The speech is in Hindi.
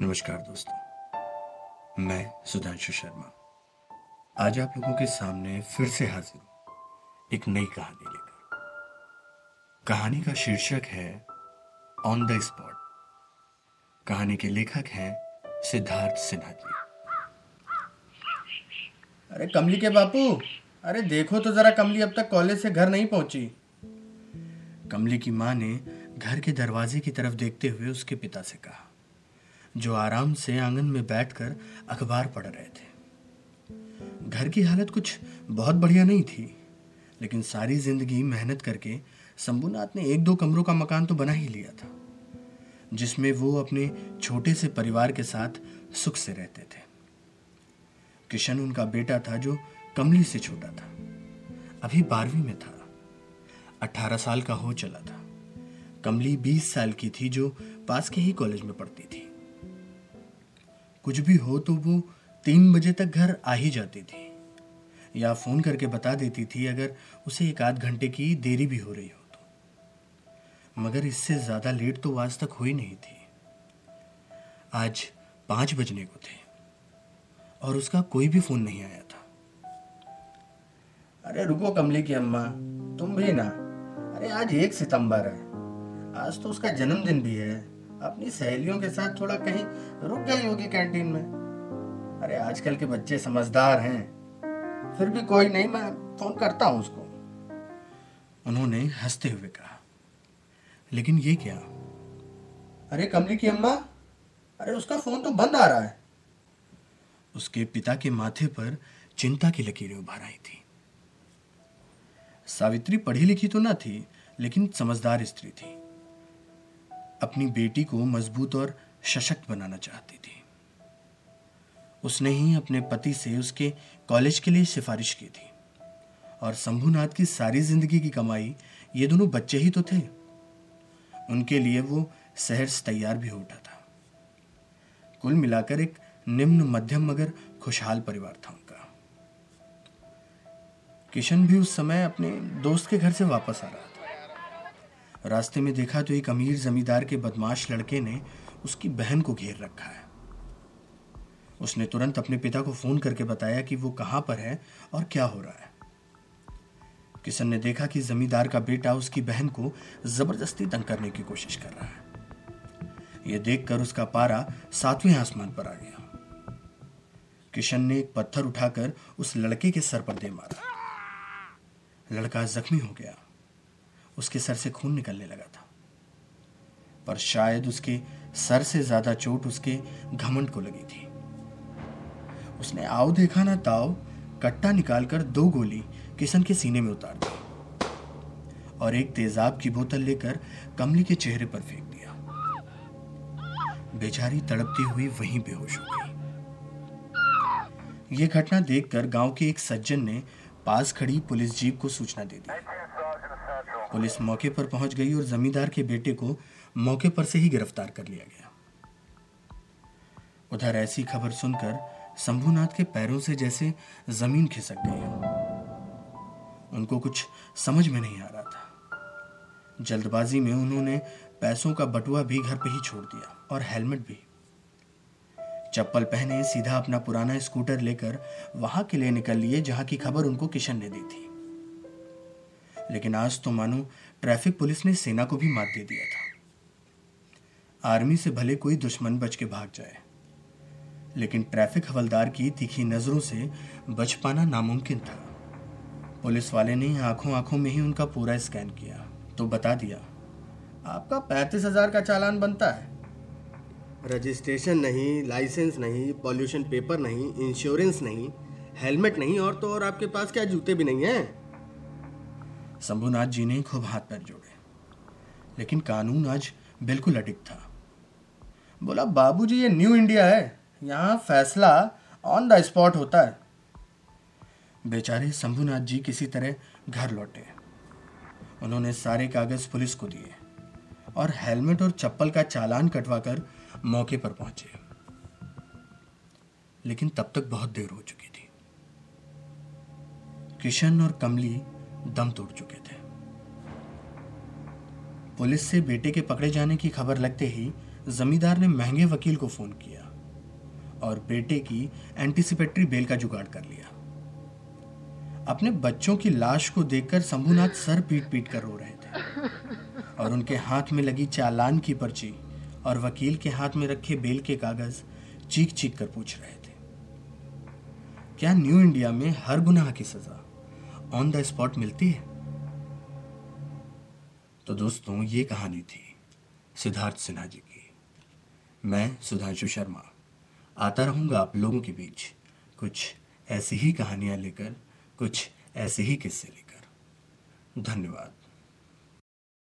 नमस्कार दोस्तों। मैं सुधांशु शर्मा। आज आप लोगों के सामने फिर से हाजिर हूँ एक नई कहानी लेकर। कहानी का शीर्षक है ऑन द स्पॉट कहानी के लेखक हैं सिद्धार्थ सिन्हा जी। अरे कमली के बापू, अरे देखो तो जरा कमली अब तक कॉलेज से घर नहीं पहुँची। कमली की माँ ने घर के दरवाजे की तरफ़ देखते हुए उसके पिता से कहा जो आराम से आँगन में बैठकर अखबार पढ़ रहे थे। घर की हालत कुछ बहुत बढ़िया नहीं थी, लेकिन सारी ज़िंदगी मेहनत करके शंभुनाथ ने एक दो कमरों का मकान तो बना ही लिया था, जिसमें वो अपने छोटे से परिवार के साथ सुख से रहते थे। किशन उनका बेटा था जो कमली से छोटा था, अभी बारहवीं में था, अठारह साल का हो चला था। कमली बीस साल की थी जो पास के ही कॉलेज में पढ़ती थी। कुछ भी हो तो वो तीन बजे तक घर आ ही जाती थी। या फ़ोन करके बता देती थी अगर उसे एक आध घंटे की देरी भी हो रही हो तो। मगर इससे ज़्यादा लेट तो आज तक हुई नहीं थी। आज पाँच बजने को थे और उसका कोई भी फ़ोन नहीं आया था। अरे रुको कमली की अम्मा, तुम भी ना। अरे आज एक सितंबर है। आज तो उसका जन्मदिन भी है। अपनी सहेलियों के साथ थोड़ा कहीं रुक गई होगी कैंटीन में। अरे आजकल के बच्चे समझदार हैं। फिर भी कोई नहीं मैं फ़ोन करता हूँ उसको। उन्होंने हँसते हुए कहा लेकिन ये क्या? अरे कमली की अम्मा अरे उसका फ़ोन तो बंद आ रहा है। उसके पिता के माथे पर चिंता की लकीरें उभार आई थी। सावित्री पढ़ी लिखी तो ना थी लेकिन समझदार स्त्री थी। अपनी बेटी को मज़बूत और सशक्त बनाना चाहती थी। उसने ही अपने पति से उसके कॉलेज के लिए सिफारिश की थी। और शंभुनाथ की सारी ज़िंदगी की कमाई, ये दोनों बच्चे ही तो थे। उनके लिए वो शहर से तैयार भी हो उठा था। कुल मिलाकर एक निम्न मध्यम मगर खुशहाल परिवार था उनका। किशन भी उस समय अपने दोस्त के घर से वापस आ रहा था। रास्ते में देखा तो एक अमीर जमींदार के बदमाश लड़के ने उसकी बहन को घेर रखा है। उसने तुरंत अपने पिता को फ़ोन करके बताया कि वो कहाँ पर है और क्या हो रहा है। किशन ने देखा कि जमींदार का बेटा उसकी बहन को ज़बरदस्ती तंग करने की कोशिश कर रहा है। यह देखकर उसका पारा सातवें आसमान पर आ गया। किशन ने एक पत्थर उठाकर उस लड़के के सर पर दे मारा। लड़का जख्मी हो गया। उसके सर से खून निकलने लगा था। पर शायद उसके सर से ज़्यादा चोट उसके घमंड को लगी थी। उसने आओ देखा ना ताओ, कट्टा निकालकर दो गोली किशन के सीने में उतार दी और एक तेजाब की बोतल लेकर कमली के चेहरे पर फेंक दिया। बेचारी तड़पती हुई वहीं बेहोश हो गई। यह घटना देखकर गाँव के एक सज्जन ने पास खड़ी पुलिस जीप को सूचना दे दी। पुलिस मौके पर पहुँच गई और जमींदार के बेटे को मौके पर से ही गिरफ़्तार कर लिया गया। उधर ऐसी खबर सुनकर शंभुनाथ के पैरों से जैसे ज़मीन खिसक गई। उनको कुछ समझ में नहीं आ रहा था। जल्दबाजी में उन्होंने पैसों का बटुआ भी घर पे ही छोड़ दिया और हेलमेट भी। चप्पल पहने सीधा अपना पुराना स्कूटर लेकर वहाँ के लिए निकल लिए, जहाँ की खबर उनको किशन ने दी थी। लेकिन आज तो मानो ट्रैफ़िक पुलिस ने सेना को भी मात दे दिया था। आर्मी से भले कोई दुश्मन बच के भाग जाए, लेकिन ट्रैफ़िक हवलदार की तीखी नज़रों से बच पाना नामुमकिन था। पुलिस वाले ने आँखों आँखों में ही उनका पूरा स्कैन किया तो बता दिया, आपका पैंतीस हज़ार का चालान बनता है। रजिस्ट्रेशन नहीं, लाइसेंस नहीं, पॉल्यूशन पेपर नहीं, इंश्योरेंस नहीं, हेलमेट नहीं, और तो और आपके पास क्या जूते भी नहीं है? शंभुनाथ जी ने खूब हाथ पैर जोड़े। लेकिन कानून आज बिल्कुल अटिक था। बोला, बाबूजी, ये न्यू इंडिया है। यहाँ फैसला ऑन द स्पॉट होता है। बेचारे शंभुनाथ जी किसी तरह घर लौटे। उन्होंने सारे कागज़ पुलिस को दिए और हेलमेट और चप्पल का चालान कटवाकर मौके पर पहुँचे। लेकिन तब तक बहुत देर हो चुकी थी। किशन और कमली दम तोड़ चुके थे। पुलिस से बेटे के पकड़े जाने की खबर लगते ही जमींदार ने महँगे वकील को फ़ोन किया और बेटे की एंटीसिपेटरी बेल का जुगाड़ कर लिया। अपने बच्चों की लाश को देखकर शंभुनाथ सर पीट पीट कर रो रहे थे और उनके हाथ में लगी चालान की पर्ची और वकील के हाथ में रखे बेल के कागज़ चीख चीख कर पूछ रहे थे। क्या न्यू इंडिया में हर गुनाह की सजा ऑन द स्पॉट मिलती है? तो दोस्तों, ये कहानी थी सिद्धार्थ सिन्हा जी की। मैं सुधांशु शर्मा। आता रहूँगा आप लोगों के बीच कुछ ऐसी ही कहानियाँ लेकर, कुछ ऐसे ही किस्से लेकर। धन्यवाद।